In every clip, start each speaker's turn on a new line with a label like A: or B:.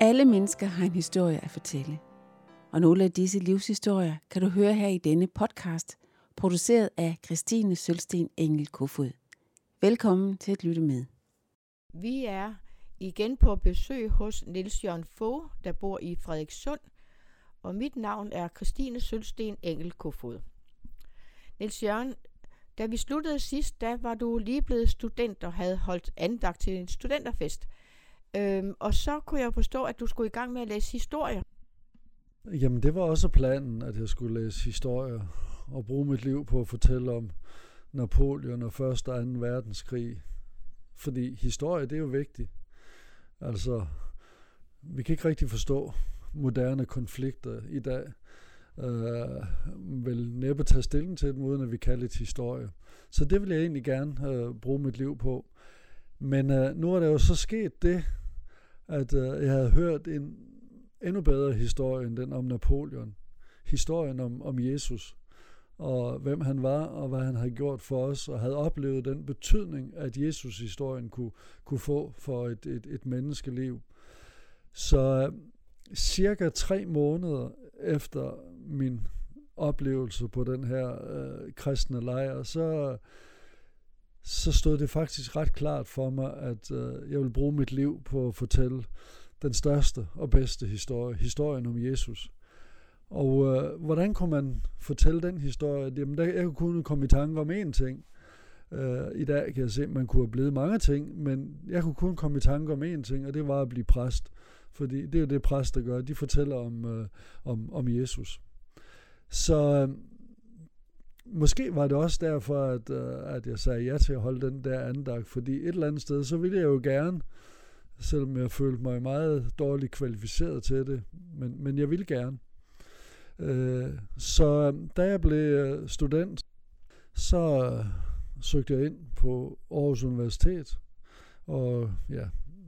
A: Alle mennesker har en historie at fortælle. Og nogle af disse livshistorier kan du høre her i denne podcast, produceret af Christine Sølsten Engel Kofod. Velkommen til at lytte med.
B: Vi er igen på besøg hos Niels Jørgen Fogh, der bor i Frederikssund, og mit navn er Christine Sølsten Engel Kofod. Niels Jørgen, da vi sluttede sidst, da var du lige blevet student og havde holdt andagt til en studenterfest. Øhm, og så kunne jeg forstå, at du skulle i gang med at læse historie.
C: Jamen, det var også planen, at jeg skulle læse historie og bruge mit liv på at fortælle om Napoleon og 1. og 2. verdenskrig. Fordi historie, det er jo vigtigt. Altså, vi kan ikke rigtig forstå moderne konflikter i dag. Øh, vil næppe tage stilling til dem, uden at vi kalder det historie. Så det vil jeg egentlig gerne øh, bruge mit liv på. Men øh, nu er der jo så sket det, at øh, jeg havde hørt en endnu bedre historie end den om Napoleon. Historien om, om Jesus og hvem han var, og hvad han havde gjort for os, og havde oplevet den betydning, at Jesus-historien kunne, kunne få for et, et, et menneskeliv. Så øh, cirka tre måneder efter min oplevelse på den her øh, kristne lejr, så, så stod det faktisk ret klart for mig, at øh, jeg vil bruge mit liv på at fortælle den største og bedste historie, historien om Jesus. Og øh, hvordan kunne man fortælle den historie? Jamen, der, jeg kunne kun komme i tanke om én ting. Øh, I dag kan jeg se, at man kunne have blevet mange ting, men jeg kunne kun komme i tanke om én ting, og det var at blive præst. Fordi det er jo det, præster gør. De fortæller om, øh, om, om Jesus. Så øh, måske var det også derfor, at, øh, at jeg sagde ja til at holde den der andagt, fordi et eller andet sted, så ville jeg jo gerne, selvom jeg følte mig meget dårligt kvalificeret til det, men, men jeg ville gerne. Øh, så øh, da jeg blev øh, student, så søgte jeg ind på Aarhus Universitet, og ja,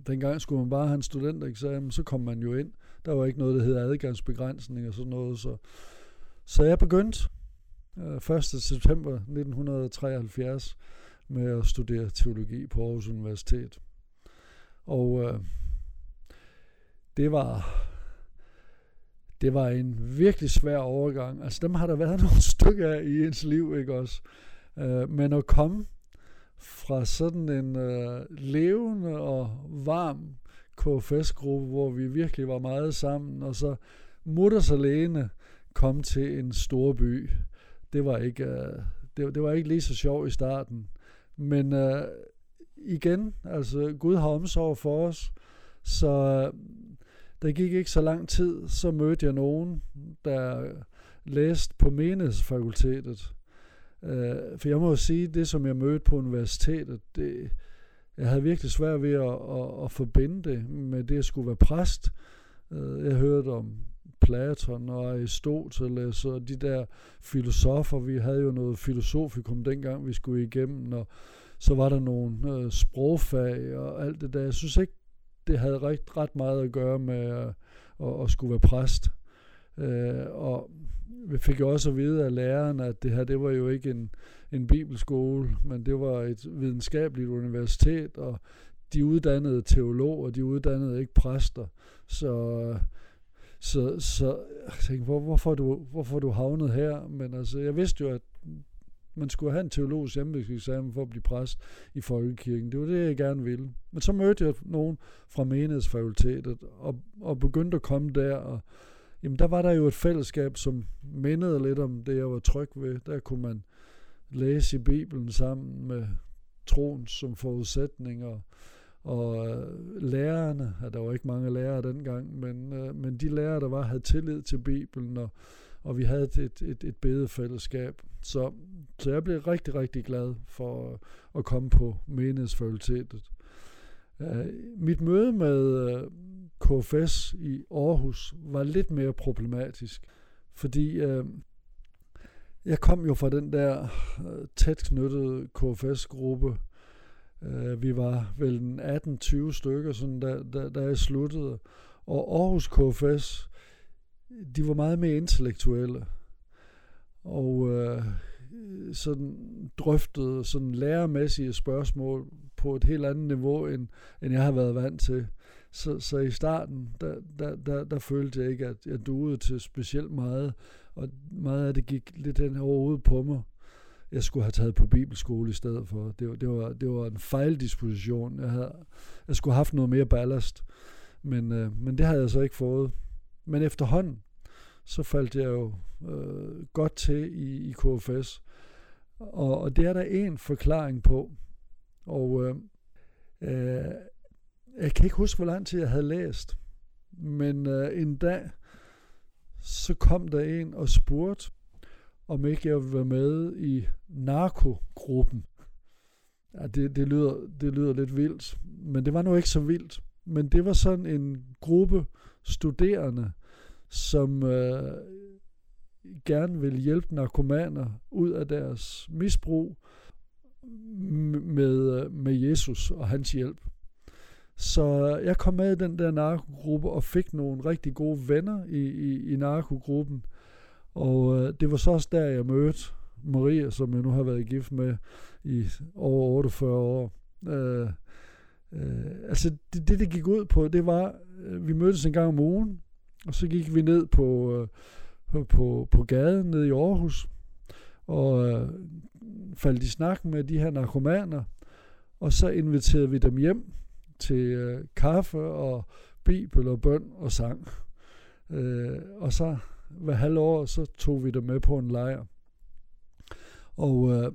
C: dengang skulle man bare have en studentereksamen, så kom man jo ind. Der var ikke noget, der hed adgangsbegrænsning og sådan noget, så, så jeg begyndte Øh, 1. September 1973 med at studere teologi på Aarhus Universitet. Og øh, det var det var en virkelig svær overgang. Altså dem har der været nogle stykker af i ens liv, ikke også? Øh, men at komme fra sådan en øh, levende og varm KFS-gruppe, hvor vi virkelig var meget sammen, og så mutters alene kom til en stor by. Det var ikke, øh, det, det var ikke lige så sjovt i starten. Men øh, igen, altså Gud har omsorg for os, så øh, der gik ikke så lang tid, så mødte jeg nogen, der læste på menighedsfakultetet. Øh, for jeg må jo sige, det som jeg mødte på universitetet, det, jeg havde virkelig svært ved at, at, at forbinde det med det at skulle være præst. Øh, jeg hørte om Platon og Aristoteles og de der filosofer. Vi havde jo noget filosofikum dengang, vi skulle igennem, og så var der nogle øh, sprogfag og alt det der. Jeg synes ikke, det havde ret, ret meget at gøre med at, at, at skulle være præst. Øh, og vi fik jo også at vide af læreren, at det her, det var jo ikke en, en bibelskole, men det var et videnskabeligt universitet, og de uddannede teologer, de uddannede ikke præster. Så, øh, så, så jeg tænkte, hvor, hvorfor, du, hvorfor du havnet her? Men altså, jeg vidste jo, at man skulle have en teologisk embedseksamen for at blive præst i folkekirken. Det var det, jeg gerne ville. Men så mødte jeg nogen fra menighedsfakultetet, og, og begyndte at komme der, og jamen der var der jo et fællesskab, som mindede lidt om det, jeg var tryg ved. Der kunne man læse i Bibelen sammen med troen som forudsætning, og, og øh, lærerne, ja, der var ikke mange lærere dengang, men, øh, men de lærere, der var, havde tillid til Bibelen, og, og vi havde et, et, et, bedefællesskab. Så, så jeg blev rigtig, rigtig glad for at komme på menighedsfakultetet. Uh, mit møde med øh, KFS i Aarhus var lidt mere problematisk, fordi uh, jeg kom jo fra den der tæt knyttede KFS-gruppe. Uh, vi var vel 18-20 stykker, sådan da, da, da jeg sluttede. Og Aarhus KFS, de var meget mere intellektuelle. Og øh, sådan drøftede sådan lærermæssige spørgsmål på et helt andet niveau, end, end jeg har været vant til. Så, så i starten, der, der, der, der følte jeg ikke, at jeg duede til specielt meget, og meget af det gik lidt hen over på mig. Jeg skulle have taget på bibelskole i stedet for. Det, var, det, var, det var en fejldisposition. Jeg, havde, jeg skulle have haft noget mere ballast, men, øh, men det havde jeg så ikke fået. Men efterhånden, så faldt jeg jo øh, godt til i, i KFS. Og, og det er der en forklaring på. Og øh, øh, jeg kan ikke huske, hvor lang tid jeg havde læst. Men øh, en dag, så kom der en og spurgte, om ikke jeg vil være med i narkogruppen. Ja, det, det, lyder, det lyder lidt vildt, men det var nu ikke så vildt. Men det var sådan en gruppe studerende, som øh, gerne vil hjælpe narkomaner ud af deres misbrug med, øh, med Jesus og hans hjælp. Så jeg kom med i den der narkogruppe og fik nogle rigtig gode venner i, i, i narkogruppen. Og øh, det var så også der, jeg mødte Maria, som jeg nu har været gift med i over 48 år. Øh, øh, altså det, det, det gik ud på, det var, øh, vi mødtes en gang om ugen, og så gik vi ned på, øh, på, på gaden ned i Aarhus, og øh, faldt i snak med de her narkomaner, og så inviterede vi dem hjem til øh, kaffe og bibel og bøn og sang. Øh, og så hver halvår, så tog vi det med på en lejr. Og øh,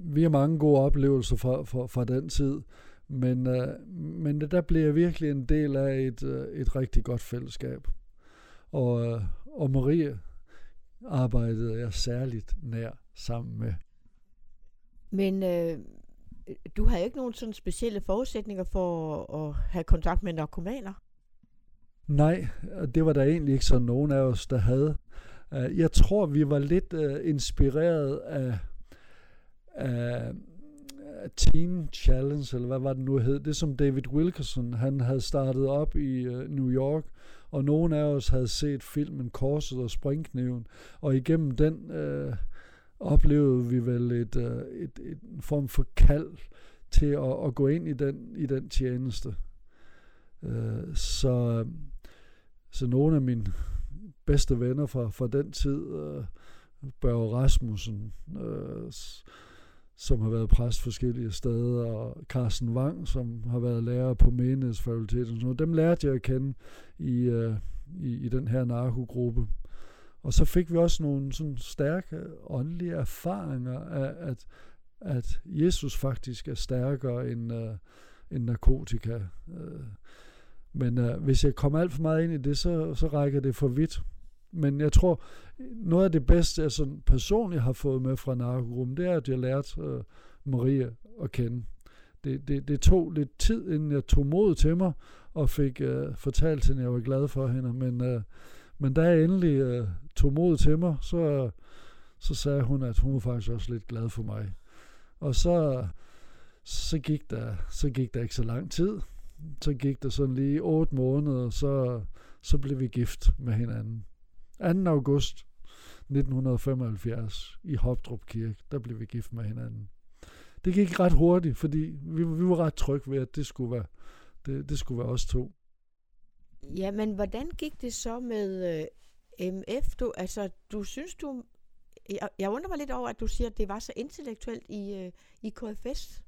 C: vi har mange gode oplevelser fra, fra, fra den tid, men, øh, men der blev jeg virkelig en del af et, øh, et rigtig godt fællesskab. Og, øh, og Marie arbejdede jeg særligt nær sammen med.
B: Men øh, du har ikke nogen sådan specielle forudsætninger for at have kontakt med narkomaner?
C: Nej, det var der egentlig ikke så nogen af os, der havde. Øh, jeg tror, vi var lidt øh, inspireret af, af Team Challenge, eller hvad var det nu hed. Det som David Wilkerson, han havde startet op i øh, New York, og nogen af os havde set filmen Korset og Springkniven, og igennem den øh, oplevede vi vel et, et, et en form for kald til at, at gå ind i den, i den tjeneste. Øh, så så nogle af mine bedste venner fra, fra den tid, øh, Børge Rasmussen, øh, som har været præst forskellige steder, og Carsten Wang, som har været lærer på menighedsfakultetet. Så dem lærte jeg at kende i, øh, i, i den her narkogruppe. Og så fik vi også nogle sådan stærke åndelige erfaringer af, at, at Jesus faktisk er stærkere end, øh, end narkotika. Øh, men øh, hvis jeg kommer alt for meget ind i det, så, så rækker det for vidt. Men jeg tror, noget af det bedste, jeg sådan personligt har fået med fra narkogruppen, det er, at jeg lærte øh, Maria at kende. Det, det, det tog lidt tid, inden jeg tog mod til mig, og fik øh, fortalt hende, at jeg var glad for hende. Men, øh, men da jeg endelig øh, tog mod til mig, så, så sagde hun, at hun var faktisk også lidt glad for mig. Og så, så, gik der, så gik der ikke så lang tid så gik der sådan lige otte måneder, så, så blev vi gift med hinanden. 2. august 1975 i Hopdrup Kirke, der blev vi gift med hinanden. Det gik ret hurtigt, fordi vi, vi var ret trygge ved, at det skulle være, det, det skulle være os to.
B: Ja, men hvordan gik det så med øh, MF? Du, altså, du synes, du... Jeg, jeg undrer mig lidt over, at du siger, at det var så intellektuelt i, øh, i KFS.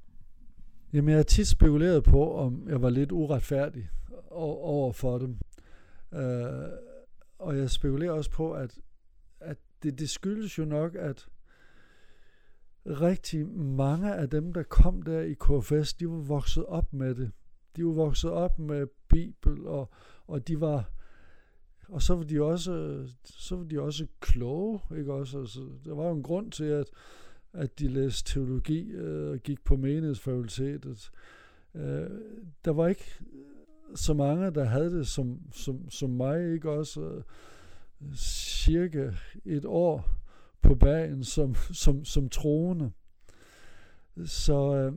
C: Jamen, jeg har tit spekuleret på, om jeg var lidt uretfærdig over for dem. Øh, og jeg spekulerer også på, at, at det, det skyldes jo nok, at rigtig mange af dem, der kom der i KFS, de var vokset op med det. De var vokset op med Bibel, og, og de var og så var de også så var de også kloge, ikke også? Altså, der var jo en grund til at at de læste teologi øh, og gik på menighedsfakultetet. Øh, der var ikke så mange, der havde det som, som, som mig, ikke også øh, cirka et år på bagen som, som, som troende. Så, øh,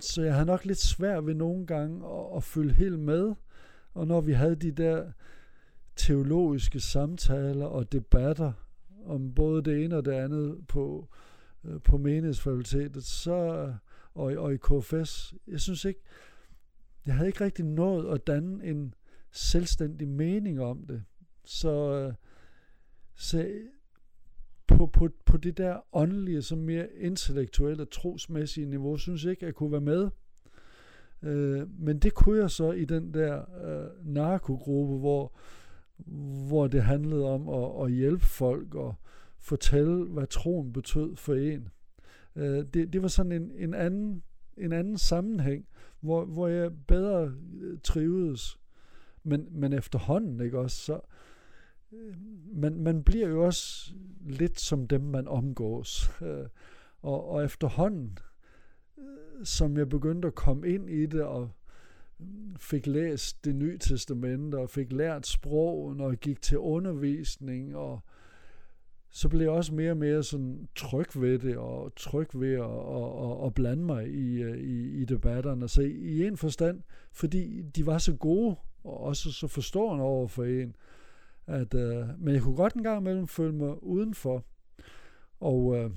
C: så jeg har nok lidt svært ved nogle gange at, at følge helt med. Og når vi havde de der teologiske samtaler og debatter, om både det ene og det andet på, øh, på menighedsfakultetet, så, og, og i KFS. Jeg synes ikke, jeg havde ikke rigtig nået at danne en selvstændig mening om det. Så, øh, så på, på, på det der åndelige, som mere intellektuelle, trosmæssige niveau, synes jeg ikke, jeg kunne være med. Øh, men det kunne jeg så i den der øh, narkogruppe, hvor, hvor det handlede om at, at hjælpe folk og fortælle, hvad troen betød for en. Øh, det, det var sådan en, en, anden, en anden sammenhæng, hvor, hvor jeg bedre øh, trivedes. Men, men efterhånden, ikke også, så, øh, man, man bliver jo også lidt som dem, man omgås. Øh, og, og efterhånden, øh, som jeg begyndte at komme ind i det, og fik læst det nye testamente, og fik lært sprogen, og gik til undervisning, og så blev jeg også mere og mere sådan tryg ved det, og tryg ved at, at, at, at blande mig i, i, i debatterne. Så i, i en forstand, fordi de var så gode, og også så forstående over for en, at, uh, men jeg kunne godt en gang imellem føle mig udenfor. Og uh,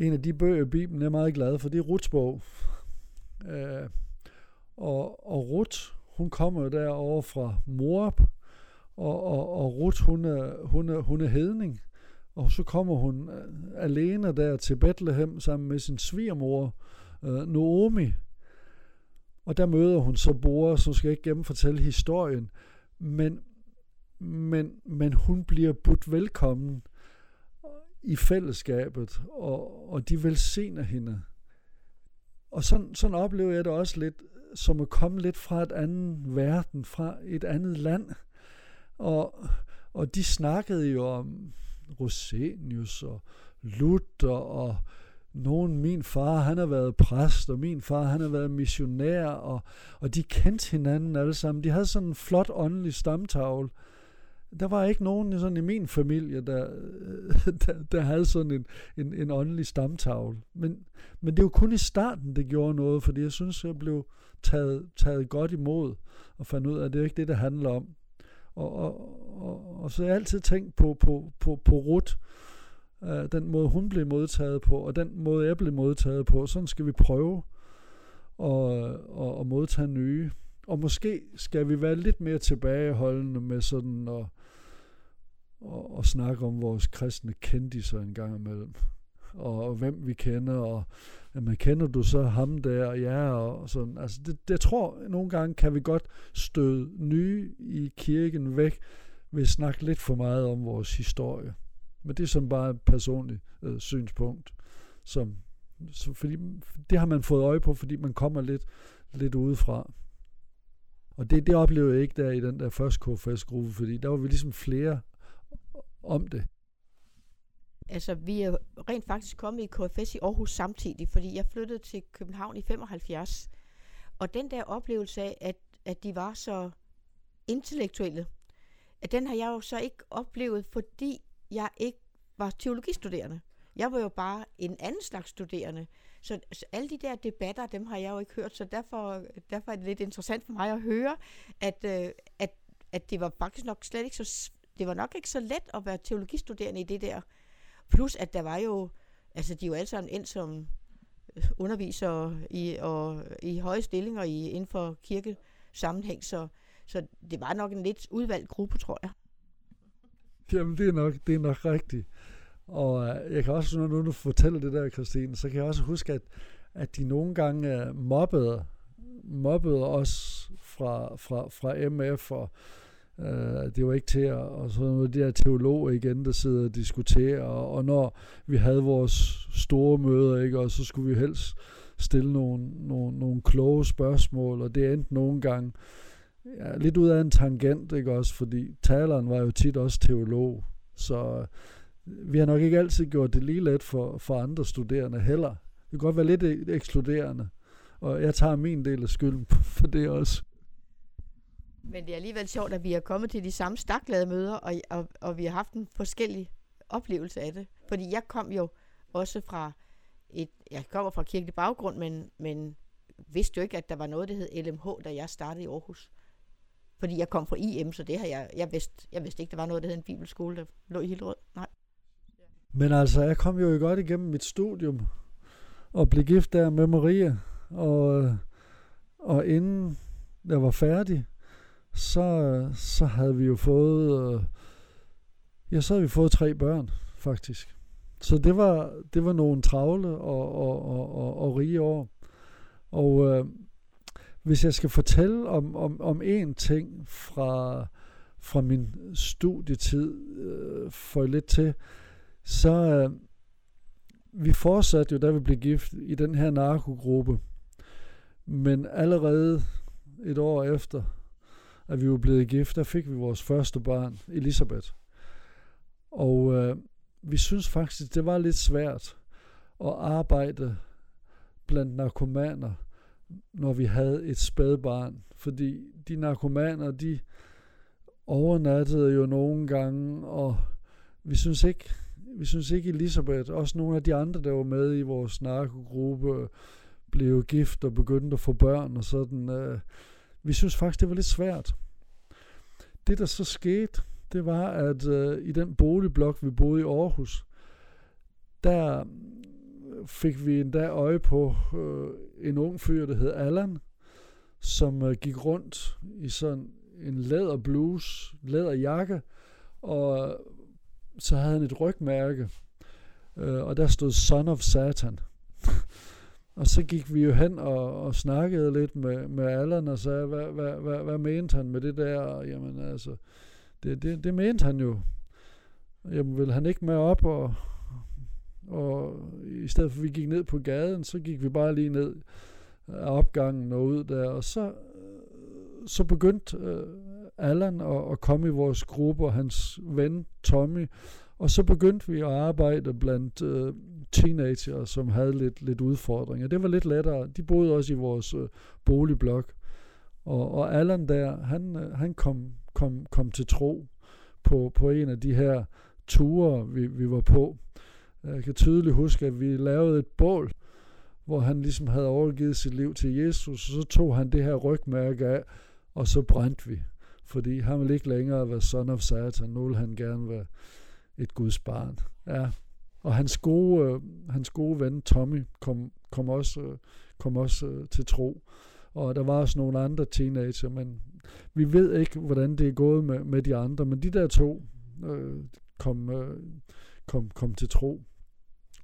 C: en af de bøger i Bibelen, jeg er meget glad for, det er Ruts bog. Øh, og, og Ruth, hun kommer derovre fra Moab, og, og, og Ruth, hun er, hun, er, hun er hedning. Og så kommer hun øh, alene der til Bethlehem sammen med sin svigermor, øh, Naomi. Og der møder hun så Boaz, så skal jeg ikke gennemfortælle historien, men, men, men hun bliver budt velkommen i fællesskabet, og, og de velsigner hende. Og sådan, sådan oplever jeg det også lidt, som at komme lidt fra et andet verden, fra et andet land. Og, og de snakkede jo om Rosenius og Luther og nogen, min far, han har været præst, og min far, han har været missionær, og, og de kendte hinanden alle sammen. De havde sådan en flot åndelig stamtavle. Der var ikke nogen sådan i min familie, der, øh, der, der havde sådan en, en, en åndelig stamtavle. Men, men det var kun i starten, det gjorde noget, fordi jeg synes, jeg blev taget, taget godt imod, og fandt ud af, at det er ikke det, det handler om. Og, og, og, og så har jeg altid tænkt på, på, på, på Ruth, øh, den måde hun blev modtaget på, og den måde jeg blev modtaget på. Sådan skal vi prøve at, at, at modtage nye. Og måske skal vi være lidt mere tilbageholdende med sådan at, og, og snakke om vores kristne kendiser en gang imellem. Og, og hvem vi kender, og jamen, kender du så ham der, ja, og sådan. Altså, det, det tror nogle gange kan vi godt støde nye i kirken væk, ved at snakke lidt for meget om vores historie. Men det er som bare et personligt øh, synspunkt, som, så, fordi det har man fået øje på, fordi man kommer lidt, lidt udefra. Og det, det oplevede jeg ikke der i den der første KFS-gruppe, fordi der var vi ligesom flere om det.
B: Altså, vi er rent faktisk kommet i KFS i Aarhus samtidig, fordi jeg flyttede til København i 75. Og den der oplevelse af, at, at de var så intellektuelle, at den har jeg jo så ikke oplevet, fordi jeg ikke var teologistuderende. Jeg var jo bare en anden slags studerende. Så, så alle de der debatter, dem har jeg jo ikke hørt, så derfor, derfor er det lidt interessant for mig at høre, at, øh, at, at det var faktisk nok slet ikke så, det var nok ikke så let at være teologistuderende i det der. Plus at der var jo, altså de er jo alle sammen ind som øh, undervisere i, og, i høje stillinger i, inden for kirkesammenhæng, så, så det var nok en lidt udvalgt gruppe, tror jeg.
C: Jamen, det er nok, det er nok rigtigt. Og øh, jeg kan også, når du fortæller det der, Christine, så kan jeg også huske, at, at de nogle gange øh, mobbede, mobbede os fra, fra, fra MF, og uh, det var ikke til at, og så noget de der teologer igen, der sidder og diskuterer, og, og når vi havde vores store møder, ikke, og så skulle vi helst stille nogle, nogle, nogle kloge spørgsmål, og det endte nogle gange ja, lidt ud af en tangent, ikke også, fordi taleren var jo tit også teolog, så øh, vi har nok ikke altid gjort det lige let for, for andre studerende heller. Det kan godt være lidt øh, ekskluderende, og jeg tager min del af skylden for det også.
B: Men det er alligevel sjovt, at vi er kommet til de samme staklade møder, og, og, og vi har haft en forskellig oplevelse af det. Fordi jeg kom jo også fra et, jeg kommer fra kirkelig baggrund, men, men vidste jo ikke, at der var noget, der hed LMH, da jeg startede i Aarhus. Fordi jeg kom fra IM, så det har jeg, jeg vidste, jeg vidste ikke, der var noget, der hed en bibelskole, der lå i Hillerød. Nej.
C: Men altså, jeg kom jo godt igennem mit studium, og blev gift der med Maria. og, og inden jeg var færdig, så, så havde vi jo fået, øh, ja, så havde vi fået tre børn, faktisk. Så det var, det var nogle travle og, og, og, og, og rige år. Og øh, hvis jeg skal fortælle om, om, om én ting fra, fra min studietid øh, for lidt til, så øh, vi fortsatte jo, da vi blev gift, i den her narkogruppe. Men allerede et år efter, at vi var blevet gift, der fik vi vores første barn, Elisabeth. Og øh, vi synes faktisk, det var lidt svært at arbejde blandt narkomaner, når vi havde et spædbarn. Fordi de narkomaner, de overnattede jo nogle gange, og vi synes ikke, vi synes ikke Elisabeth, også nogle af de andre, der var med i vores narkogruppe, blev gift og begyndte at få børn og sådan. Øh, vi synes faktisk, det var lidt svært. Det, der så skete, det var, at øh, i den boligblok, vi boede i Aarhus, der øh, fik vi endda øje på øh, en ung fyr, der hed Allan, som øh, gik rundt i sådan en læder blues, læder jakke, og øh, så havde han et rygmærke, øh, og der stod Son of Satan og så gik vi jo hen og, og snakkede lidt med, med Allan og sagde, hvad, hvad, hvad, hvad mente han med det der? Jamen altså, det, det, det mente han jo. Jamen vil han ikke med op og, og i stedet for at vi gik ned på gaden, så gik vi bare lige ned af opgangen og ud der, og så, så begyndte uh, Allan at, at komme i vores gruppe, og hans ven Tommy, og så begyndte vi at arbejde blandt uh, teenager, som havde lidt, lidt udfordringer. Det var lidt lettere. De boede også i vores øh, boligblok. Og, og Allan der, han, øh, han kom, kom, kom til tro på, på en af de her ture, vi, vi var på. Jeg kan tydeligt huske, at vi lavede et bål, hvor han ligesom havde overgivet sit liv til Jesus, og så tog han det her rygmærke af, og så brændte vi. Fordi han ville ikke længere være son of Satan, nu ville han gerne være et Guds barn. Ja. Og hans gode, øh, hans gode ven Tommy kom, kom også, øh, kom også øh, til tro. Og der var også nogle andre teenager, men vi ved ikke, hvordan det er gået med, med de andre. Men de der to øh, kom, øh, kom, kom til tro.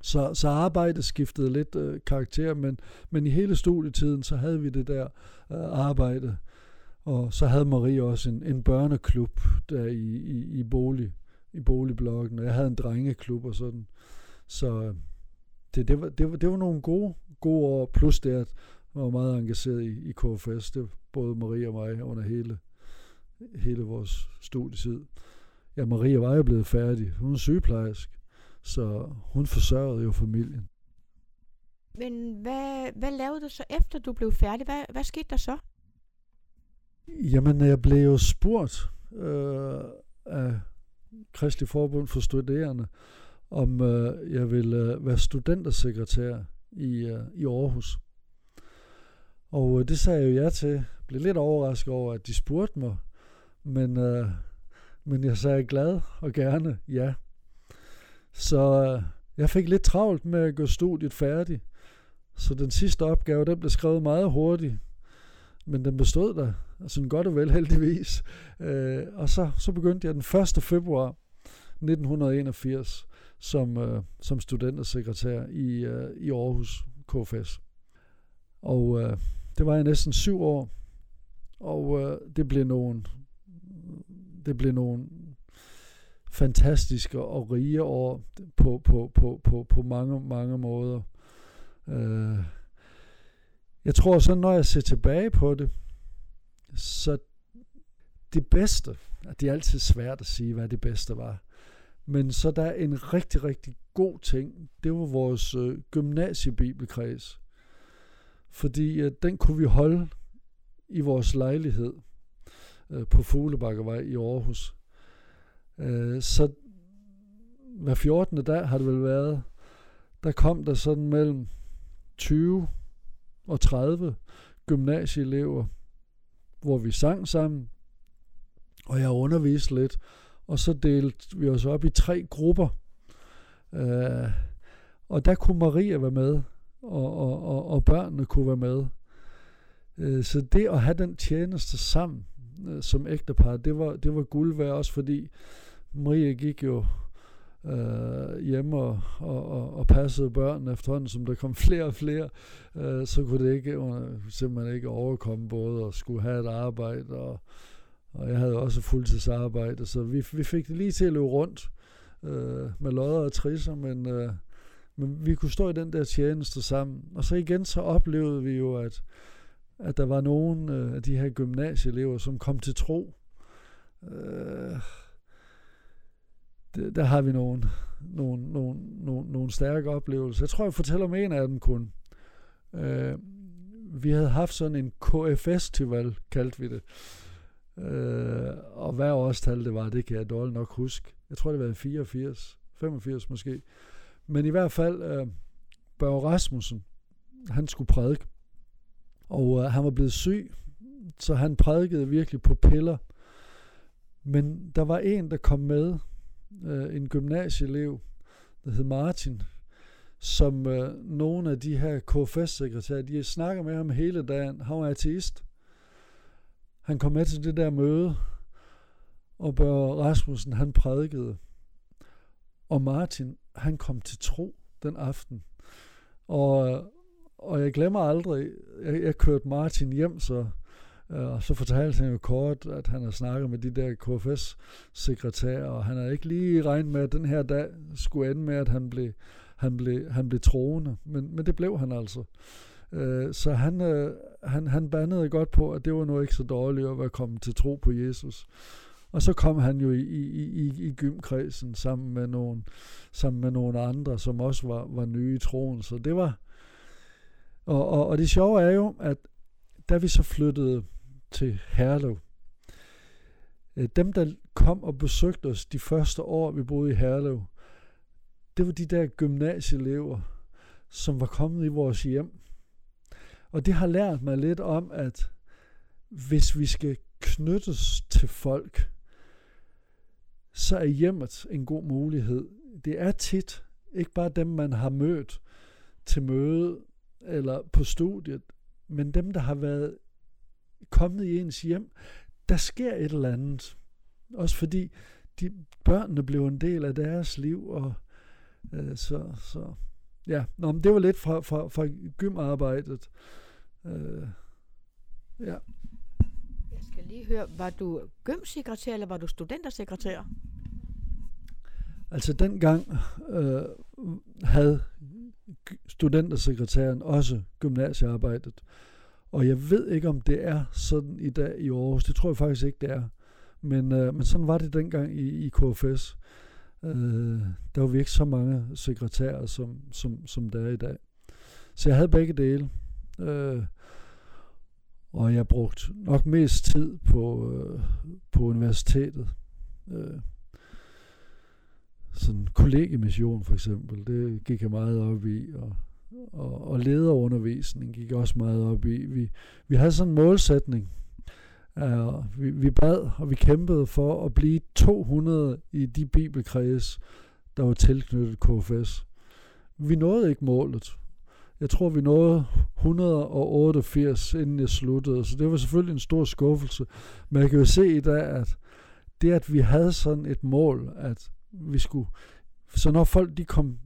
C: Så, så arbejdet skiftede lidt øh, karakter, men, men i hele studietiden, så havde vi det der øh, arbejde. Og så havde Marie også en, en børneklub der i, i, i, bolig, i boligblokken, og jeg havde en drengeklub og sådan. Så øh, det, det, var, det, var, det var nogle gode, gode år, plus det, at jeg var meget engageret i, i KFS. Det både Marie og mig under hele, hele vores studietid. Ja, Maria var jo blevet færdig. Hun er sygeplejersk. Så hun forsørgede jo familien.
B: Men hvad, hvad lavede du så efter du blev færdig? Hvad, hvad skete der så?
C: Jamen, jeg blev jo spurgt øh, af Kristelig Forbund for Studerende, om øh, jeg ville øh, være studentersekretær i, øh, i Aarhus. Og øh, det sagde jeg jo ja til. Jeg blev lidt overrasket over, at de spurgte mig, men, øh, men jeg sagde glad og gerne ja. Så øh, jeg fik lidt travlt med at gøre studiet færdigt. Så den sidste opgave, den blev skrevet meget hurtigt. Men den bestod der, altså godt og vel heldigvis. Øh, og så, så begyndte jeg den 1. februar 1981 som, øh, som studentersekretær i, øh, i Aarhus KFS. Og øh, det var jeg næsten syv år, og øh, det blev nogle, det blev nogle fantastiske og rige år på, på, på, på, på mange, mange måder. Øh, jeg tror så, når jeg ser tilbage på det, så det bedste, at det er altid svært at sige, hvad det bedste var, men så der er en rigtig, rigtig god ting, det var vores øh, gymnasiebibelkreds. Fordi øh, den kunne vi holde i vores lejlighed øh, på Fuglebakkevej i Aarhus. Øh, så hver 14. dag har det vel været, der kom der sådan mellem 20 og 30 gymnasieelever, hvor vi sang sammen, og jeg underviste lidt, og så delte vi os op i tre grupper. Øh, og der kunne Maria være med og, og, og, og børnene kunne være med. Øh, så det at have den tjeneste sammen øh, som ægtepar, det var, det var guld værd også, fordi Marie gik jo øh, hjemme og, og, og, og passede børn efterhånden, som der kom flere og flere, øh, så kunne det ikke øh, simpelthen ikke overkomme både at skulle have et arbejde, og, og jeg havde også fuldtidsarbejde, så vi, vi fik det lige til at løbe rundt øh, med lodder og trisser, men, øh, men vi kunne stå i den der tjeneste sammen. Og så igen så oplevede vi jo, at, at der var nogen øh, af de her gymnasieelever, som kom til tro. Øh, der har vi nogle, nogle, nogle, nogle, nogle stærke oplevelser. Jeg tror, jeg fortæller om en af dem kun. Øh, vi havde haft sådan en KF-festival, kaldte vi det. Øh, og hvad årstal det var, det kan jeg dårligt nok huske. Jeg tror, det var 84, 85 måske. Men i hvert fald, øh, Børge Rasmussen, han skulle prædike. Og øh, han var blevet syg, så han prædikede virkelig på piller. Men der var en, der kom med, øh, en gymnasieelev, der hed Martin, som øh, nogle af de her KFS-sekretærer, de snakker med ham hele dagen. Han var ateist. Han kom med til det der møde, og Børge Rasmussen, han prædikede. Og Martin, han kom til tro den aften. Og, øh, og jeg glemmer aldrig, jeg, jeg kørte Martin hjem, så Øh, og så fortalte han jo kort, at han har snakket med de der KFS-sekretærer, og han havde ikke lige regnet med, at den her dag skulle ende med, at han blev, han blev, han blev troende. Men, men det blev han altså. Øh, så han, øh, han, han bandede godt på, at det var nu ikke så dårligt at være kommet til tro på Jesus. Og så kom han jo i, i, i, i gymkredsen sammen med, nogle, sammen med nogle andre, som også var, var nye i troen. Så det var... Og, og, og det sjove er jo, at da vi så flyttede til Herlev. Øh, dem, der kom og besøgte os de første år, vi boede i Herlev, det var de der gymnasieelever, som var kommet i vores hjem. Og det har lært mig lidt om, at hvis vi skal knyttes til folk, så er hjemmet en god mulighed. Det er tit ikke bare dem, man har mødt til møde eller på studiet, men dem, der har været kommet i ens hjem, der sker et eller andet. Også fordi de, børnene blev en del af deres liv, og øh, så, så ja, Nå, men det var lidt fra, fra, fra gymarbejdet. Øh, ja.
B: Jeg skal lige høre, var du gymsekretær, eller var du studentersekretær?
C: Altså dengang øh, havde studentersekretæren også gymnasiearbejdet. Og jeg ved ikke, om det er sådan i dag i Aarhus. Det tror jeg faktisk ikke, det er. Men, øh, men sådan var det dengang i, i KFS. Øh, der var vi ikke så mange sekretærer, som, som, som der er i dag. Så jeg havde begge dele. Øh, og jeg brugte nok mest tid på, øh, på universitetet. Øh, sådan kollegemission for eksempel, det gik jeg meget op i, og og, og lederundervisning gik også meget op i. Vi, vi havde sådan en målsætning. Uh, vi, vi bad, og vi kæmpede for at blive 200 i de bibelkreds, der var tilknyttet KFS. Vi nåede ikke målet. Jeg tror, vi nåede 188, inden jeg sluttede, så det var selvfølgelig en stor skuffelse. Men jeg kan jo se i dag, at det, at vi havde sådan et mål, at vi skulle... Så når folk de kom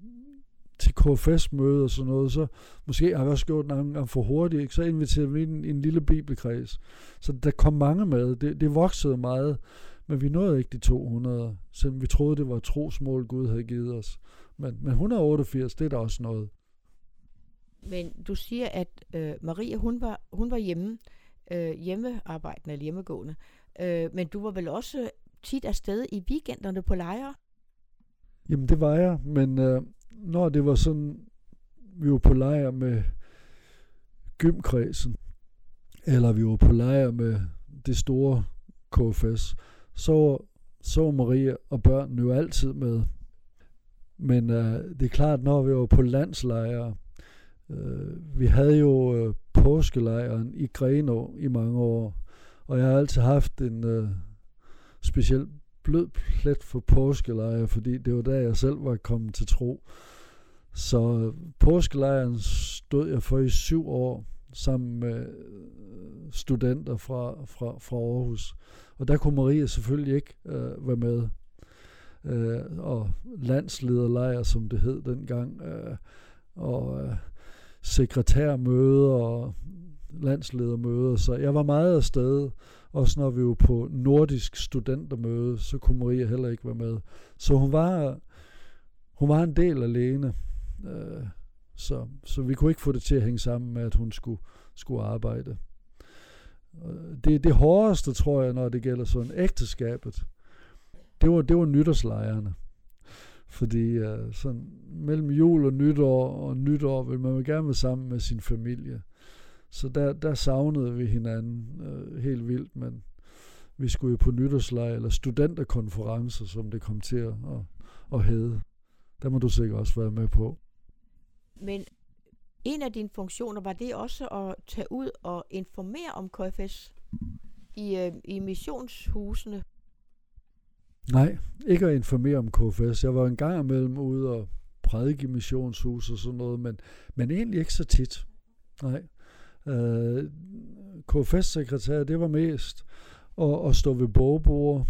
C: til KFS-møde og sådan noget, så måske har vi også gjort en gang for hurtigt, ikke? så inviterede vi en, en lille bibelkreds. Så der kom mange med. Det, det voksede meget, men vi nåede ikke de 200, selvom vi troede, det var trosmål, Gud havde givet os. Men, men 188, det er da også noget.
B: Men du siger, at øh, Maria, hun var, hun var hjemme, øh, hjemmearbejdende eller hjemmegående. Øh, men du var vel også tit afsted i weekenderne på lejre?
C: Jamen det var jeg, men øh, når det var sådan, vi var på lejr med gymkredsen, eller vi var på lejr med det store KFS, så, så var Maria og børnene jo altid med. Men øh, det er klart, når vi var på landslejre, øh, vi havde jo øh, påskelejren i Greno i mange år, og jeg har altid haft en øh, speciel blød plet for påskelejre, fordi det var der, jeg selv var kommet til tro. Så påskelejren stod jeg for i syv år sammen med øh, studenter fra, fra, fra Aarhus. Og der kunne Maria selvfølgelig ikke øh, være med. Øh, og landslederlejr, som det hed dengang, øh, og øh, sekretærmøder og landsledermøder. Så jeg var meget afsted. Også når vi var på nordisk studentermøde, så kunne Maria heller ikke være med. Så hun var, hun var en del alene. Øh, så, så vi kunne ikke få det til at hænge sammen med, at hun skulle, skulle arbejde. Det, det hårdeste, tror jeg, når det gælder sådan ægteskabet, det var, det var nytårslejrene. Fordi uh, sådan, mellem jul og nytår og nytår vil man jo gerne være sammen med sin familie. Så der, der savnede vi hinanden uh, helt vildt, men vi skulle jo på nytårslejr eller studenterkonferencer, som det kom til at, at, at hedde. Der må du sikkert også være med på.
B: Men en af dine funktioner, var det også at tage ud og informere om KFS i, øh, i missionshusene?
C: Nej, ikke at informere om KFS. Jeg var en gang imellem ude og prædike i missionshus og sådan noget, men, men egentlig ikke så tit. Nej. Øh, KFS-sekretær, det var mest at, at stå ved bogbord,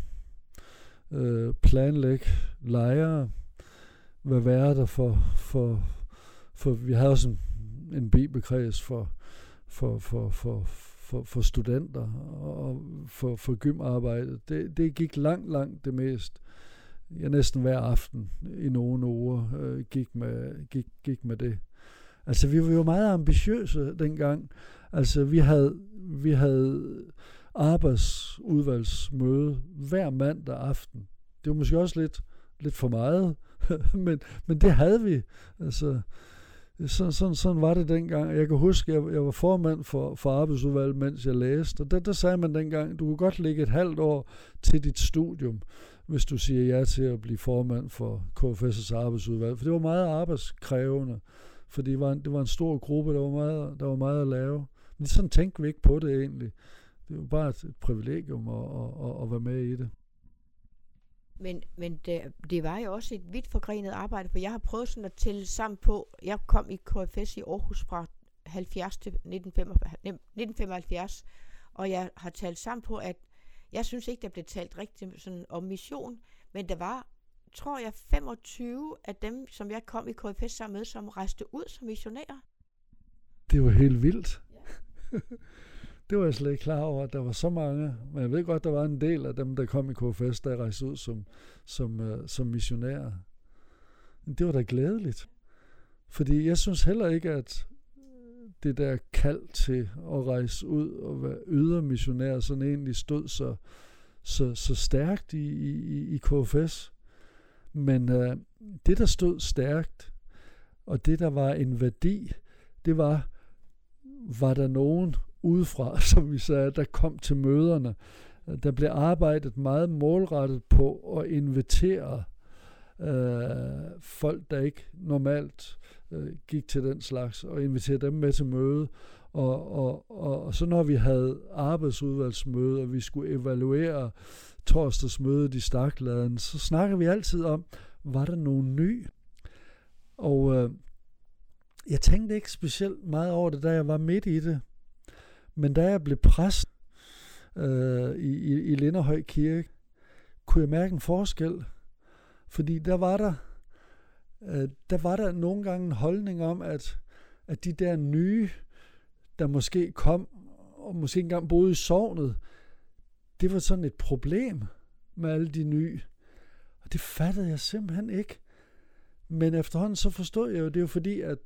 C: øh, planlægge lejre, være der for, for, for vi havde også en en bibelkreds for, for, for, for, for, for studenter og for, for gymarbejde. Det, det gik langt, langt det mest. Jeg næsten hver aften i nogle uger øh, gik, med, gik, gik med det. Altså, vi var jo meget ambitiøse dengang. Altså, vi havde, vi havde arbejdsudvalgsmøde hver mandag aften. Det var måske også lidt, lidt for meget, men, men det havde vi. Altså, sådan, sådan, sådan var det dengang. Jeg kan huske, at jeg, jeg var formand for, for arbejdsudvalget, mens jeg læste. Og der, der sagde man dengang, du kunne godt lægge et halvt år til dit studium, hvis du siger ja til at blive formand for KFS' arbejdsudvalg. For det var meget arbejdskrævende, for det var en, det var en stor gruppe, der var meget, der var meget at lave. Men sådan tænkte vi ikke på det egentlig. Det var bare et, et privilegium at, at, at, at være med i det.
B: Men, men det, det var jo også et vidt forgrenet arbejde, for jeg har prøvet sådan at tælle sammen på, jeg kom i KFS i Aarhus fra 70 til 1975, og jeg har talt sammen på, at jeg synes ikke, der blev talt rigtigt sådan om mission, men der var, tror jeg, 25 af dem, som jeg kom i KFS sammen med, som rejste ud som missionærer.
C: Det var helt vildt. Ja. Det var jeg slet ikke klar over, at der var så mange. Men jeg ved godt, der var en del af dem, der kom i KFS, der rejste ud som, som, uh, som missionærer. Men det var da glædeligt. Fordi jeg synes heller ikke, at det der kald til at rejse ud og være ydermissionær, sådan egentlig stod så, så, så stærkt i, i, i KFS. Men øh, det, der stod stærkt, og det, der var en værdi, det var, var der nogen udefra, som vi sagde, der kom til møderne. Øh, der blev arbejdet meget målrettet på at invitere øh, folk, der ikke normalt øh, gik til den slags, og invitere dem med til møde. Og, og, og, og så når vi havde arbejdsudvalgsmøde, og vi skulle evaluere torsdagsmødet i Stakladen, så snakker vi altid om, var der nogen ny? Og øh, jeg tænkte ikke specielt meget over det, da jeg var midt i det. Men da jeg blev præst øh, i, i, i Linderhøj Kirke, kunne jeg mærke en forskel. Fordi der var der, øh, der var der nogle gange en holdning om, at, at de der nye, der måske kom, og måske engang boede i sovnet, det var sådan et problem med alle de nye. Og det fattede jeg simpelthen ikke. Men efterhånden så forstod jeg jo, det er jo fordi, at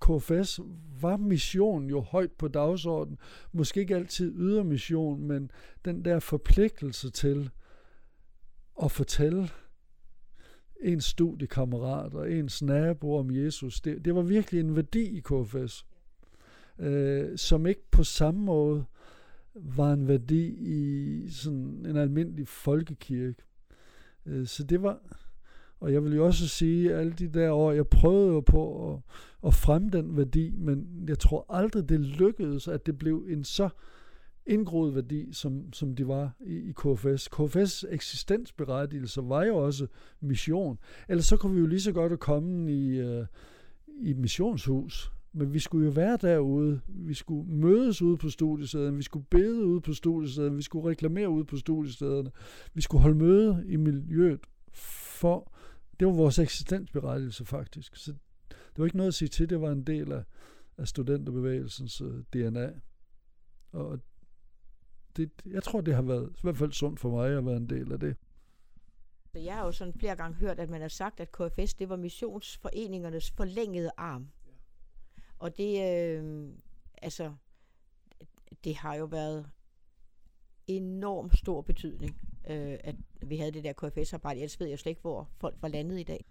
C: KFS var mission jo højt på dagsordenen. Måske ikke altid ydermission, men den der forpligtelse til at fortælle ens studiekammerat og ens nabo om Jesus, det, det var virkelig en værdi i KFS, øh, som ikke på samme måde var en værdi i sådan en almindelig folkekirke. Øh, så det var, og jeg vil jo også sige, at alle de der år, jeg prøvede jo på at, at fremme den værdi, men jeg tror aldrig, det lykkedes, at det blev en så indgroet værdi, som, som de var i, i KFS. KFS eksistensberettigelse var jo også mission. Ellers så kunne vi jo lige så godt komme i, øh, i et missionshus. Men vi skulle jo være derude. Vi skulle mødes ude på studiestederne. Vi skulle bede ude på studiestederne. Vi skulle reklamere ude på studiestederne. Vi skulle holde møde i miljøet. For det var vores eksistensberettigelse faktisk. Så det var ikke noget at sige til. Det var en del af, af studenterbevægelsens øh, uh, DNA. Og det, jeg tror, det har været i hvert fald sundt for mig at være en del af det.
B: Jeg har jo sådan flere gange hørt, at man har sagt, at KFS det var missionsforeningernes forlængede arm. Og det, øh, altså, det har jo været enormt stor betydning, øh, at vi havde det der KFS-arbejde. Ellers ved jeg slet ikke, hvor folk var landet i dag.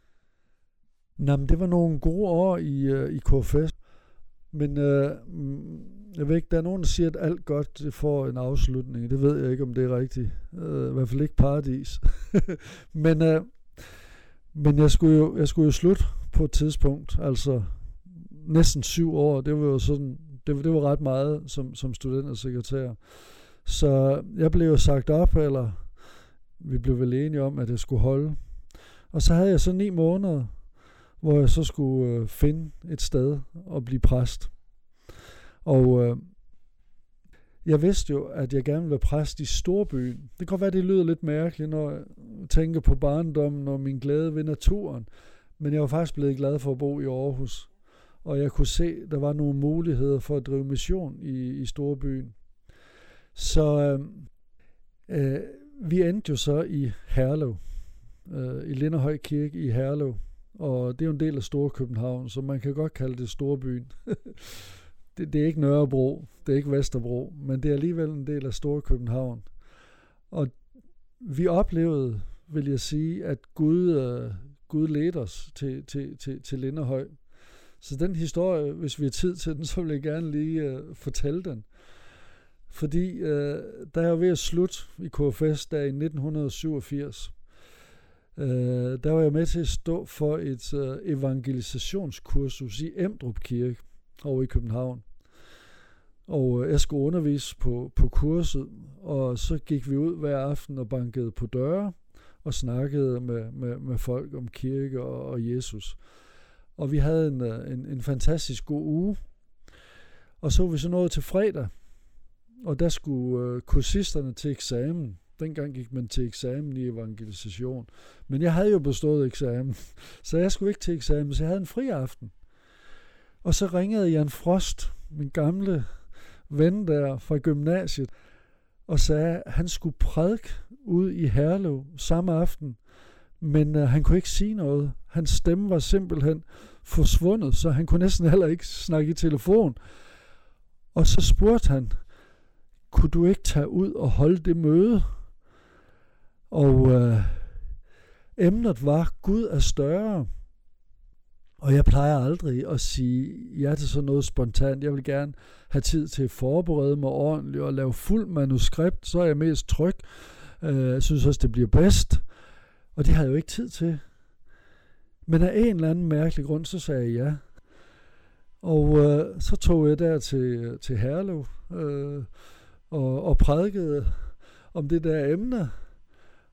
C: Nå, men det var nogle gode år i, øh, i KFS. Men øh, mm, jeg ved ikke, der er nogen, der siger, at alt godt det får en afslutning. Det ved jeg ikke, om det er rigtigt. Øh, I hvert fald ikke paradis. men øh, men jeg, skulle jo, jeg skulle jo slutte på et tidspunkt. Altså næsten syv år. Det var jo sådan, det, det var ret meget som, som studentersekretær. Så jeg blev jo sagt op, eller vi blev vel enige om, at det skulle holde. Og så havde jeg så ni måneder, hvor jeg så skulle øh, finde et sted og blive præst. Og øh, jeg vidste jo, at jeg gerne ville være præst i storbyen. Det kan godt være, det lyder lidt mærkeligt, når jeg tænker på barndommen og min glæde ved naturen. Men jeg var faktisk blevet glad for at bo i Aarhus. Og jeg kunne se, at der var nogle muligheder for at drive mission i, i storbyen. Så øh, øh, vi endte jo så i Herlev, øh, i Linderhøj Kirke i Herlev. Og det er jo en del af Storkøbenhavn, så man kan godt kalde det Storbyen. det, det er ikke Nørrebro, det er ikke Vesterbro, men det er alligevel en del af Storkøbenhavn. Og vi oplevede, vil jeg sige, at Gud, øh, Gud ledte os til, til, til, til Linderhøj. Så den historie, hvis vi har tid til den, så vil jeg gerne lige øh, fortælle den. Fordi øh, der er ved at slutte i KFS, der i 1987, øh, der var jeg med til at stå for et øh, evangelisationskursus i Emdrup Kirke over i København. Og øh, jeg skulle undervise på, på kurset, og så gik vi ud hver aften og bankede på døre og snakkede med, med, med folk om kirke og, og Jesus. Og vi havde en, øh, en, en fantastisk god uge. Og så var vi så nået til fredag, og der skulle øh, kursisterne til eksamen. Dengang gik man til eksamen i evangelisation. Men jeg havde jo bestået eksamen, så jeg skulle ikke til eksamen, så jeg havde en fri aften. Og så ringede Jan Frost, min gamle ven der fra gymnasiet, og sagde, at han skulle prædike ud i Herlev samme aften, men øh, han kunne ikke sige noget. Hans stemme var simpelthen forsvundet, så han kunne næsten heller ikke snakke i telefon. Og så spurgte han, kunne du ikke tage ud og holde det møde? Og øh, emnet var, Gud er større. Og jeg plejer aldrig at sige ja til sådan noget spontant. Jeg vil gerne have tid til at forberede mig ordentligt og lave fuld manuskript, så er jeg mest tryg. Øh, jeg synes også, det bliver bedst. Og det havde jeg jo ikke tid til. Men af en eller anden mærkelig grund, så sagde jeg ja. Og øh, så tog jeg der til, til Herlev øh, og, og prædikede om det der emne.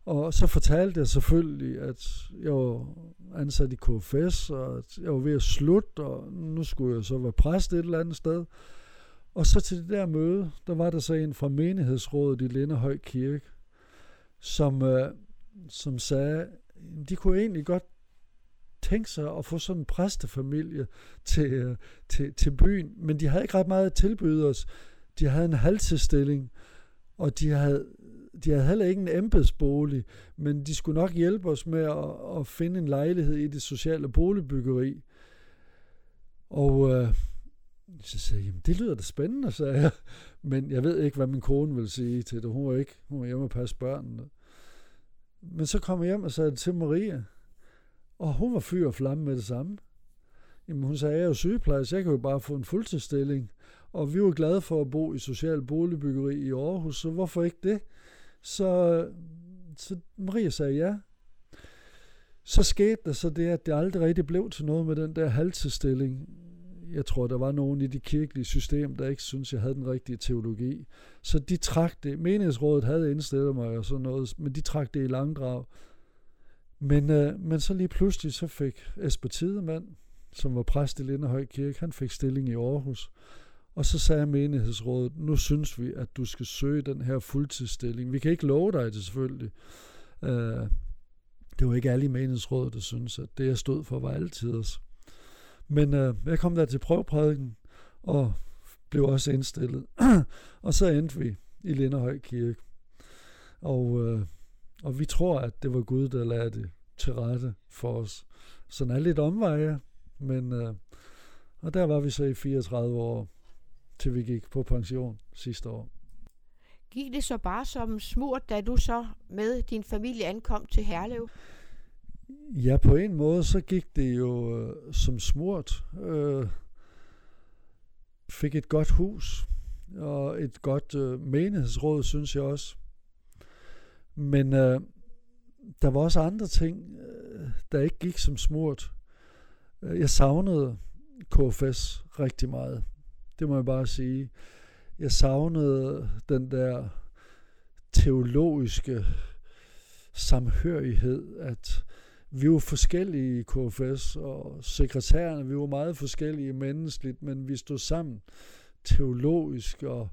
C: Og så fortalte jeg selvfølgelig, at jeg var ansat i KFS, og at jeg var ved at slutte, og nu skulle jeg så være præst et eller andet sted. Og så til det der møde, der var der så en fra menighedsrådet i Lindehøj Kirke, som, øh, som sagde, de kunne egentlig godt tænke sig at få sådan en præstefamilie til, øh, til, til byen, men de havde ikke ret meget at tilbyde os. De havde en halvtidsstilling, og de havde de havde heller ikke en embedsbolig, men de skulle nok hjælpe os med at, at finde en lejlighed i det sociale boligbyggeri. Og øh, så sagde jeg, jamen det lyder da spændende, sagde jeg. Men jeg ved ikke, hvad min kone vil sige til det. Hun var ikke, hun var hjemme og passe børnene. Men så kom jeg hjem og sagde det til Maria. Og hun var fyr og flamme med det samme. Jamen hun sagde, jeg er jo sygeplejerske, jeg kan jo bare få en fuldtidsstilling. Og vi var glade for at bo i social boligbyggeri i Aarhus, så hvorfor ikke det? Så, så Maria sagde ja. Så skete der så det, at det aldrig rigtig blev til noget med den der halvtidsstilling jeg tror, der var nogen i det kirkelige system, der ikke synes jeg havde den rigtige teologi. Så de trak det. Menighedsrådet havde indstillet mig og sådan noget, men de trak det i langdrag. Men, øh, men så lige pludselig så fik Esper Tidemand, som var præst i Lindehøj Kirke, han fik stilling i Aarhus. Og så sagde menighedsrådet, nu synes vi, at du skal søge den her fuldtidsstilling. Vi kan ikke love dig det selvfølgelig. Øh, det var ikke alle i menighedsrådet, der synes, at det jeg stod for var altid os. Men øh, jeg kom der til prøveprædiken, og blev også indstillet. og så endte vi i Linderhøj Kirke. Og, øh, og vi tror, at det var Gud, der lagde det til rette for os. Sådan er lidt omveje, men øh, og der var vi så i 34 år, til vi gik på pension sidste år.
B: Gik det så bare som smurt, da du så med din familie ankom til Herlev?
C: Ja, på en måde, så gik det jo øh, som smurt. Øh, fik et godt hus og et godt øh, menighedsråd, synes jeg også. Men øh, der var også andre ting, øh, der ikke gik som smurt. Øh, jeg savnede KFS rigtig meget. Det må jeg bare sige. Jeg savnede den der teologiske samhørighed, at vi var forskellige i KFS, og sekretærerne, vi var meget forskellige menneskeligt, men vi stod sammen teologisk, og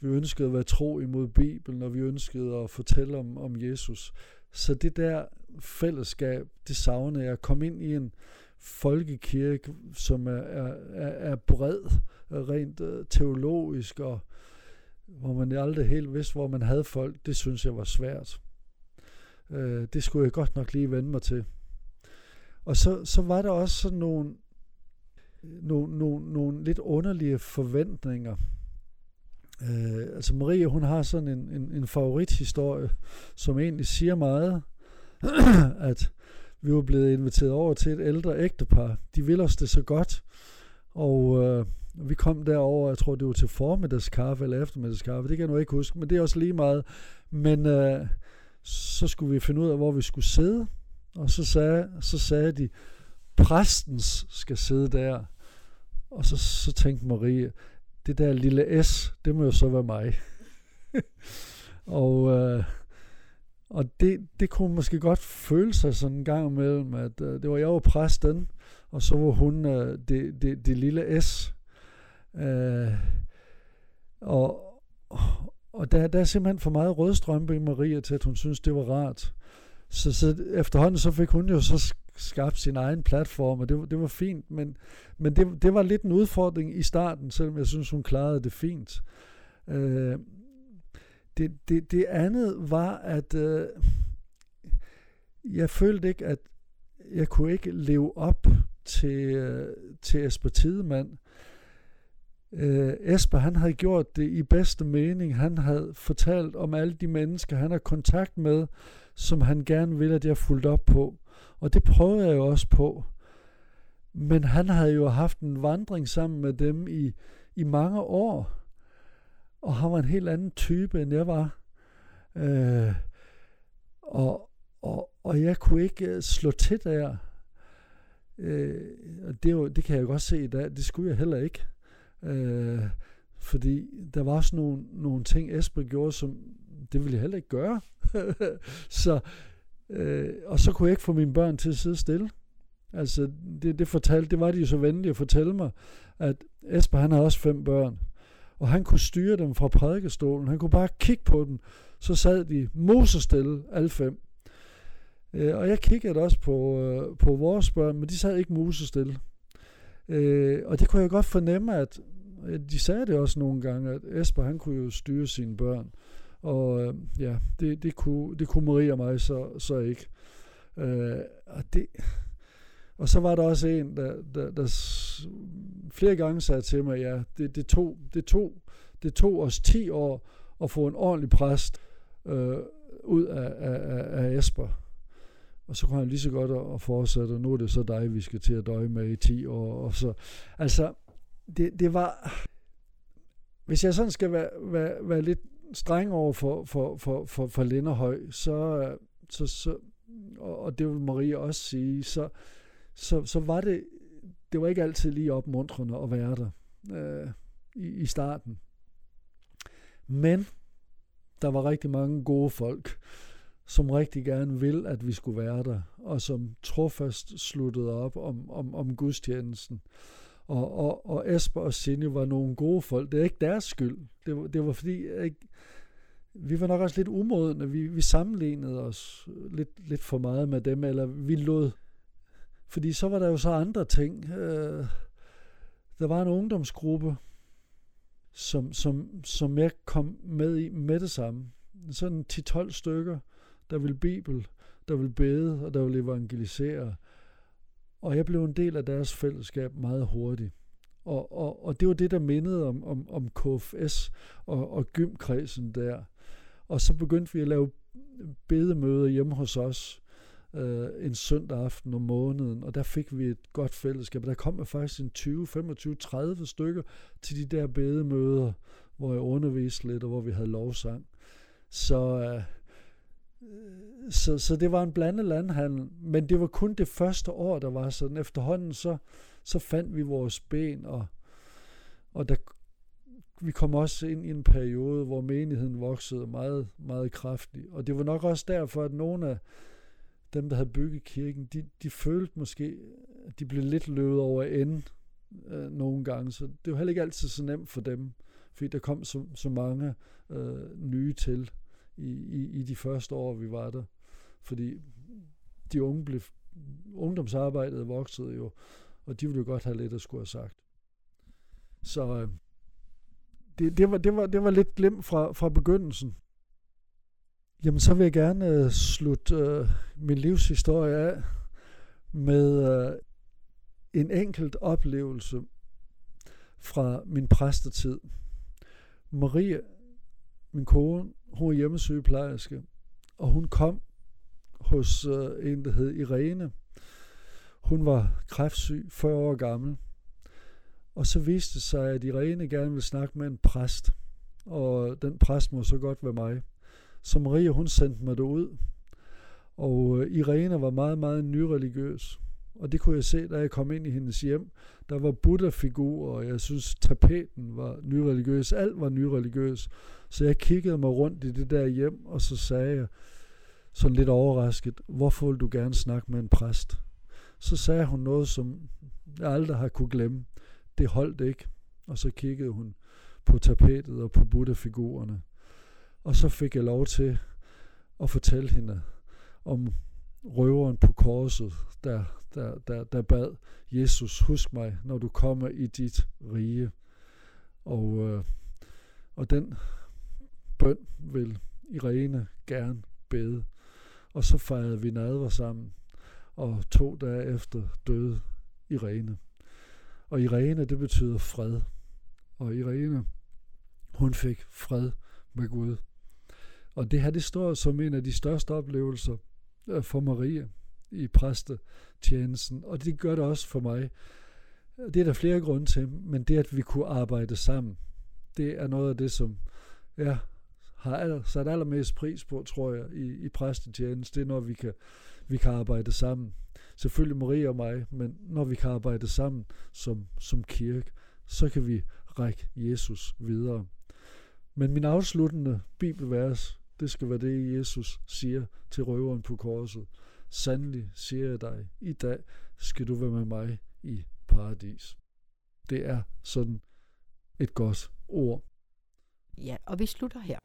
C: vi ønskede at være tro imod Bibelen, og vi ønskede at fortælle om, om Jesus. Så det der fællesskab, det savner jeg. Kom ind i en folkekirke, som er, er, er bred, rent øh, teologisk, og hvor man aldrig helt vidste, hvor man havde folk, det synes jeg var svært. Øh, det skulle jeg godt nok lige vende mig til. Og så, så var der også sådan nogle, nogle, nogle, nogle lidt underlige forventninger. Øh, altså Marie, hun har sådan en, en, en favorithistorie, som egentlig siger meget, at vi var blevet inviteret over til et ældre ægtepar. De ville os det så godt, og øh, vi kom derover, jeg tror det var til formiddagskaffe eller eftermiddagskaffe, det kan jeg nu ikke huske, men det er også lige meget. Men øh, så skulle vi finde ud af, hvor vi skulle sidde, og så sagde, så sagde de, præstens skal sidde der. Og så, så tænkte Marie, det der lille S, det må jo så være mig. og øh, og det, det kunne måske godt føle sig sådan en gang imellem, at øh, det var jeg var præsten, og så var hun øh, det, det, det lille S. Øh, og og der, der er simpelthen for meget rødstrømpe i Maria til, at hun synes, det var rart. Så, så efterhånden så fik hun jo så skabt sin egen platform, og det, det var fint, men, men det, det var lidt en udfordring i starten, selvom jeg synes, hun klarede det fint. Øh, det, det, det andet var, at øh, jeg følte ikke, at jeg kunne ikke leve op til, øh, til Esper Tidemand. Øh, Esper, han havde gjort det i bedste mening. Han havde fortalt om alle de mennesker, han har kontakt med, som han gerne ville, at jeg fulgte op på. Og det prøvede jeg jo også på. Men han havde jo haft en vandring sammen med dem i, i mange år. Og han var en helt anden type, end jeg var. Øh, og, og, og jeg kunne ikke øh, slå til der. Øh, og det, jo, det kan jeg godt se i dag. Det skulle jeg heller ikke. Øh, fordi der var også nogle, nogle ting, Esbjerg gjorde, som det ville jeg heller ikke gøre. så, øh, og så kunne jeg ikke få mine børn til at sidde stille. Altså, det, det, fortalte, det var de jo så venlige at fortælle mig, at Esper, han har også fem børn, og han kunne styre dem fra prædikestolen. Han kunne bare kigge på dem, så sad de mosestille, alle fem. Øh, og jeg kiggede også på, øh, på vores børn, men de sad ikke musestille. Øh, og det kunne jeg godt fornemme, at de sagde det også nogle gange, at Esper han kunne jo styre sine børn. Og øh, ja, det, det, kunne, det kunne Marie og mig så, så ikke. Øh, og, det, og så var der også en, der, der, der flere gange sagde til mig, ja, det, det, tog, det, tog, det tog os 10 år at få en ordentlig præst øh, ud af, af, af Esper. Og så kunne han lige så godt at fortsætte, og nu er det så dig, vi skal til at døje med i 10 år. Og så, altså, det, det var... Hvis jeg sådan skal være, være, være lidt streng over for, for, for, for, for Linderhøj, så, så, så og det vil Maria også sige, så, så, så var det det var ikke altid lige opmuntrende at være der øh, i, i starten. Men der var rigtig mange gode folk, som rigtig gerne vil, at vi skulle være der, og som trofast sluttede op om, om, om gudstjenesten. Og, og, og Esper og Sinje var nogle gode folk. Det er ikke deres skyld. Det var, det var fordi, ikke, vi var nok også lidt umodne. Vi, vi sammenlignede os lidt, lidt for meget med dem, eller vi lod... Fordi så var der jo så andre ting. Øh, der var en ungdomsgruppe, som, som, som jeg kom med i med det samme. Sådan 10-12 stykker, der vil Bibel, der vil bede, og der vil evangelisere. Og jeg blev en del af deres fællesskab meget hurtigt. Og, og, og det var det, der mindede om, om, om KFS og, og gymkredsen der. Og så begyndte vi at lave bedemøder hjemme hos os øh, en søndag aften om måneden, og der fik vi et godt fællesskab. Der kom jeg faktisk en 20, 25, 30 stykker til de der bedemøder, hvor jeg underviste lidt, og hvor vi havde lovsang. Så, øh, så, så det var en blandet landhandel, men det var kun det første år, der var sådan. Efterhånden så, så fandt vi vores ben, og, og der, vi kom også ind i en periode, hvor menigheden voksede meget, meget kraftigt. Og det var nok også derfor, at nogle af dem, der havde bygget kirken, de, de følte måske, at de blev lidt løbet over ende øh, nogle gange. Så det var heller ikke altid så nemt for dem, fordi der kom så, så mange øh, nye til i, i, i de første år, vi var der. Fordi de unge blev, ungdomsarbejdet voksede jo, og de ville jo godt have lidt at skulle have sagt. Så øh, det, det, var, det, var, det var lidt glemt fra, fra begyndelsen. Jamen, så vil jeg gerne øh, slutte øh, min livshistorie af med øh, en enkelt oplevelse fra min præstetid. Marie, min kone, hun er hjemmesygeplejerske, og hun kom hos øh, en, der hed Irene. Hun var kræftsyg, 40 år gammel. Og så viste det sig, at Irene gerne ville snakke med en præst. Og den præst må så godt være mig. Så Maria, hun sendte mig derud. Og øh, Irene var meget, meget nyreligiøs. Og det kunne jeg se, da jeg kom ind i hendes hjem. Der var Buddha-figurer, og jeg synes, tapeten var nyreligiøs. Alt var nyreligiøs. Så jeg kiggede mig rundt i det der hjem, og så sagde jeg, sådan lidt overrasket, hvorfor vil du gerne snakke med en præst? Så sagde hun noget, som jeg aldrig har kunne glemme. Det holdt ikke. Og så kiggede hun på tapetet og på Buddha-figurerne. Og så fik jeg lov til at fortælle hende om røveren på korset, der, der, der, der bad Jesus, husk mig, når du kommer i dit rige. Og, øh, og den bøn vil Irene gerne bede. Og så fejrede vi nadver sammen, og to dage efter døde Irene. Og Irene, det betyder fred. Og Irene, hun fik fred med Gud. Og det her, det står som en af de største oplevelser øh, for Maria i præstetjenesten, og det gør det også for mig. Det er der flere grunde til, men det at vi kunne arbejde sammen, det er noget af det, som jeg har aller, sat allermest pris på, tror jeg, i, i præstetjeneste. Det er, når vi kan, vi kan arbejde sammen. Selvfølgelig Maria og mig, men når vi kan arbejde sammen som, som kirke, så kan vi række Jesus videre. Men min afsluttende bibelvers, det skal være det, Jesus siger til røveren på korset. Sandelig siger jeg dig, i dag skal du være med mig i paradis. Det er sådan et godt ord.
B: Ja, og vi slutter her.